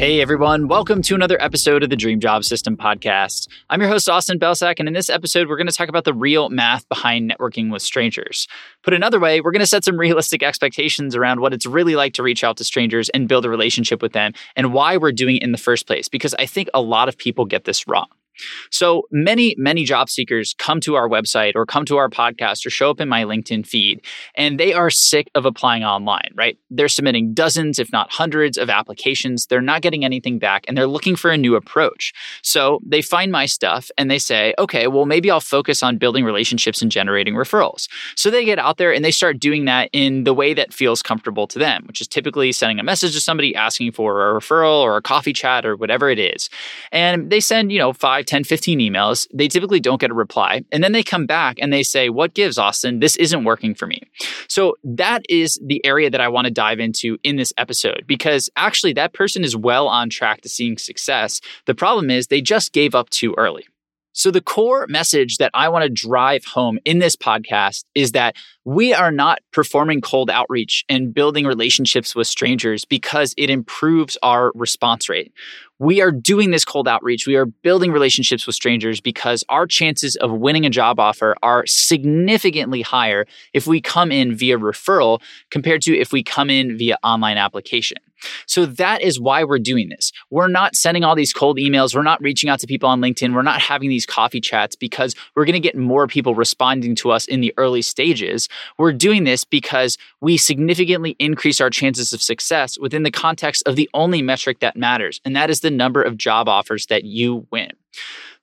Hey everyone, welcome to another episode of the Dream Job System podcast. I'm your host, Austin Belcak, and in this episode, we're going to talk about the real math behind networking with strangers. Put another way, we're going to set some realistic expectations around what it's really like to reach out to strangers and build a relationship with them and why we're doing it in the first place, because I think a lot of people get this wrong. So many, many job seekers come to our website or come to our podcast or show up in my LinkedIn feed, and they are sick of applying online, right? They're submitting dozens, if not hundreds, of applications. They're not getting anything back, and they're looking for a new approach. So they find my stuff and they say, okay, well, maybe I'll focus on building relationships and generating referrals. So they get out there and they start doing that in the way that feels comfortable to them, which is typically sending a message to somebody asking for a referral or a coffee chat or whatever it is. And they send, you know, five, 10, 15 emails. They typically don't get a reply. And then they come back and they say, What gives, Austin? This isn't working for me. So that is the area that I want to dive into in this episode because actually that person is well on track to seeing success. The problem is they just gave up too early. So, the core message that I want to drive home in this podcast is that we are not performing cold outreach and building relationships with strangers because it improves our response rate. We are doing this cold outreach. We are building relationships with strangers because our chances of winning a job offer are significantly higher if we come in via referral compared to if we come in via online application. So that is why we're doing this. We're not sending all these cold emails. We're not reaching out to people on LinkedIn. We're not having these coffee chats because we're going to get more people responding to us in the early stages. We're doing this because we significantly increase our chances of success within the context of the only metric that matters, and that is the number of job offers that you win.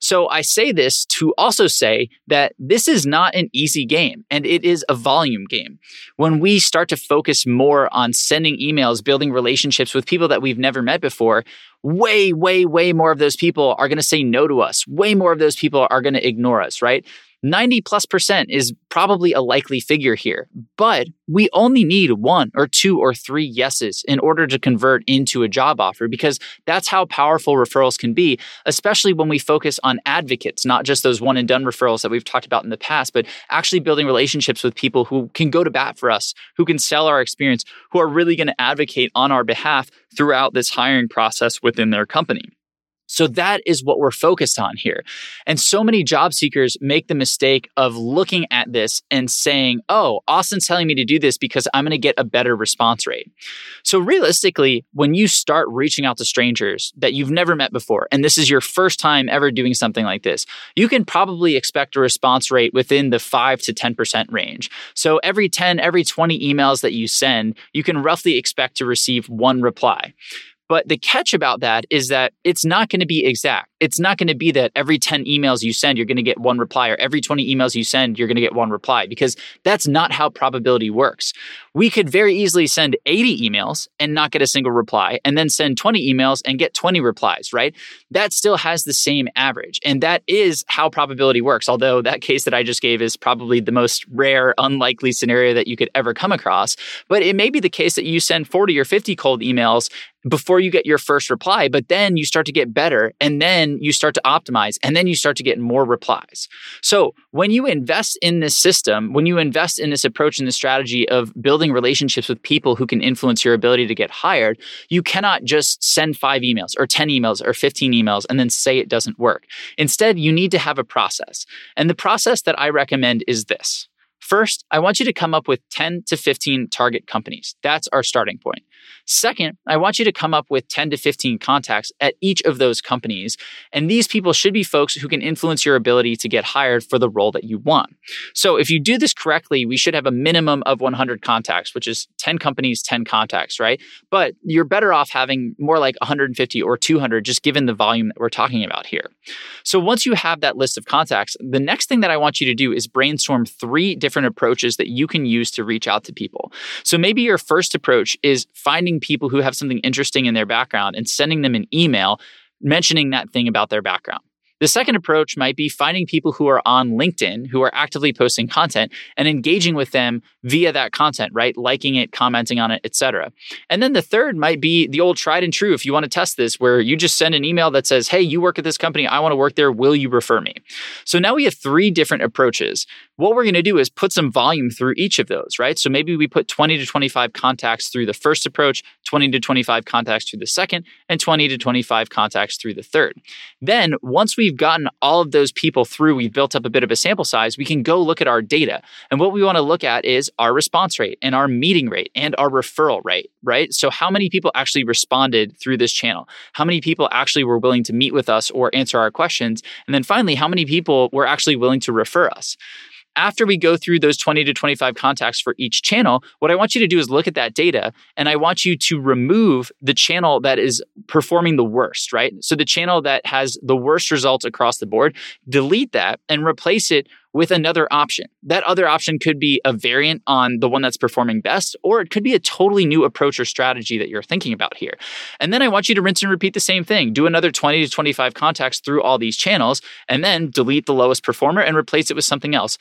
So I say this to also say that this is not an easy game and it is a volume game. When we start to focus more on sending emails, building relationships with people that we've never met before, way, way, way more of those people are going to say no to us. Way more of those people are going to ignore us, right? 90 plus percent is probably a likely figure here, but we only need one or two or three yeses in order to convert into a job offer because that's how powerful referrals can be, especially when we focus on advocates, not just those one and done referrals that we've talked about in the past, but actually building relationships with people who can go to bat for us, who can sell our experience, who are really going to advocate on our behalf throughout this hiring process within their company. So that is what we're focused on here. And so many job seekers make the mistake of looking at this and saying, oh, Austin's telling me to do this because I'm going to get a better response rate. So realistically, when you start reaching out to strangers that you've never met before, and this is your first time ever doing something like this, you can probably expect a response rate within the 5 to 10% range. So every 10, every 20 emails that you send, you can roughly expect to receive one reply. But the catch about that is that it's not going to be exact. It's not going to be that every 10 emails you send, you're going to get one reply, or every 20 emails you send, you're going to get one reply, because that's not how probability works. We could very easily send 80 emails and not get a single reply, and then send 20 emails and get 20 replies, right? That still has the same average. And that is how probability works. Although that case that I just gave is probably the most rare, unlikely scenario that you could ever come across. But it may be the case that you send 40 or 50 cold emails before you get your first reply, but then you start to get better and then you start to optimize and then you start to get more replies. So when you invest in this system, when you invest in this approach and this strategy of building relationships with people who can influence your ability to get hired, you cannot just send five emails or 10 emails or 15 emails and then say it doesn't work. Instead, you need to have a process. And the process that I recommend is this. First, I want you to come up with 10 to 15 target companies. That's our starting point. Second, I want you to come up with 10 to 15 contacts at each of those companies. And these people should be folks who can influence your ability to get hired for the role that you want. So if you do this correctly, we should have a minimum of 100 contacts, which is 10 companies, 10 contacts, right? But you're better off having more like 150 or 200, just given the volume that we're talking about here. So once you have that list of contacts, the next thing that I want you to do is brainstorm three different approaches that you can use to reach out to people. So maybe your first approach is finding people who have something interesting in their background and sending them an email mentioning that thing about their background. The second approach might be finding people who are on LinkedIn who are actively posting content and engaging with them via that content, right? Liking it, commenting on it, etc. And then the third might be the old tried and true if you want to test this where you just send an email that says, "Hey, you work at this company, I want to work there, will you refer me?" So now we have three different approaches. What we're going to do is put some volume through each of those, right? So maybe we put 20 to 25 contacts through the first approach, 20 to 25 contacts through the second, and 20 to 25 contacts through the third. Then once we've gotten all of those people through, we've built up a bit of a sample size, we can go look at our data. And what we want to look at is our response rate and our meeting rate and our referral rate, right? So how many people actually responded through this channel? How many people actually were willing to meet with us or answer our questions? And then finally, how many people were actually willing to refer us? After we go through those 20 to 25 contacts for each channel, what I want you to do is look at that data and I want you to remove the channel that is performing the worst, right? So the channel that has the worst results across the board, delete that and replace it with another option. That other option could be a variant on the one that's performing best, or it could be a totally new approach or strategy that you're thinking about here. And then I want you to rinse and repeat the same thing. Do another 20 to 25 contacts through all these channels, and then delete the lowest performer and replace it with something else.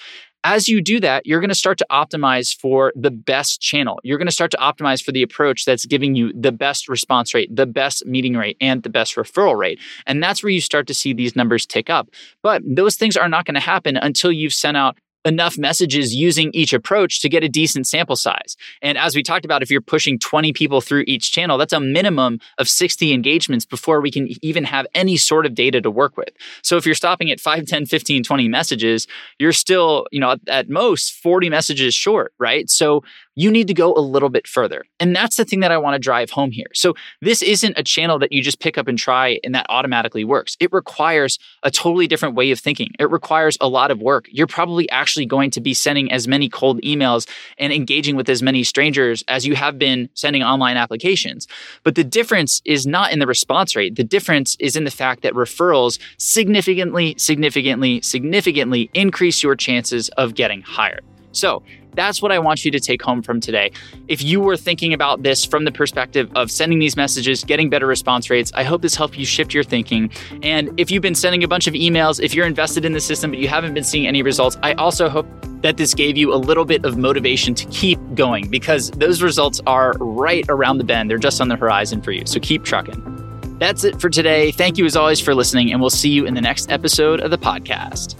As you do that, you're going to start to optimize for the best channel. You're going to start to optimize for the approach that's giving you the best response rate, the best meeting rate, and the best referral rate. And that's where you start to see these numbers tick up. But those things are not going to happen until you've sent out enough messages using each approach to get a decent sample size. And as we talked about, if you're pushing 20 people through each channel, that's a minimum of 60 engagements before we can even have any sort of data to work with. So if you're stopping at 5, 10, 15, 20 messages, you're still, you know, at most 40 messages short, right? So you need to go a little bit further. And that's the thing that I want to drive home here. So this isn't a channel that you just pick up and try and that automatically works. It requires a totally different way of thinking. It requires a lot of work. You're probably actually going to be sending as many cold emails and engaging with as many strangers as you have been sending online applications. But the difference is not in the response rate. The difference is in the fact that referrals significantly, significantly, significantly increase your chances of getting hired. So that's what I want you to take home from today. If you were thinking about this from the perspective of sending these messages, getting better response rates, I hope this helped you shift your thinking. And if you've been sending a bunch of emails, if you're invested in the system but you haven't been seeing any results, I also hope that this gave you a little bit of motivation to keep going because those results are right around the bend. They're just on the horizon for you. So keep trucking. That's it for today. Thank you as always for listening, and we'll see you in the next episode of the podcast.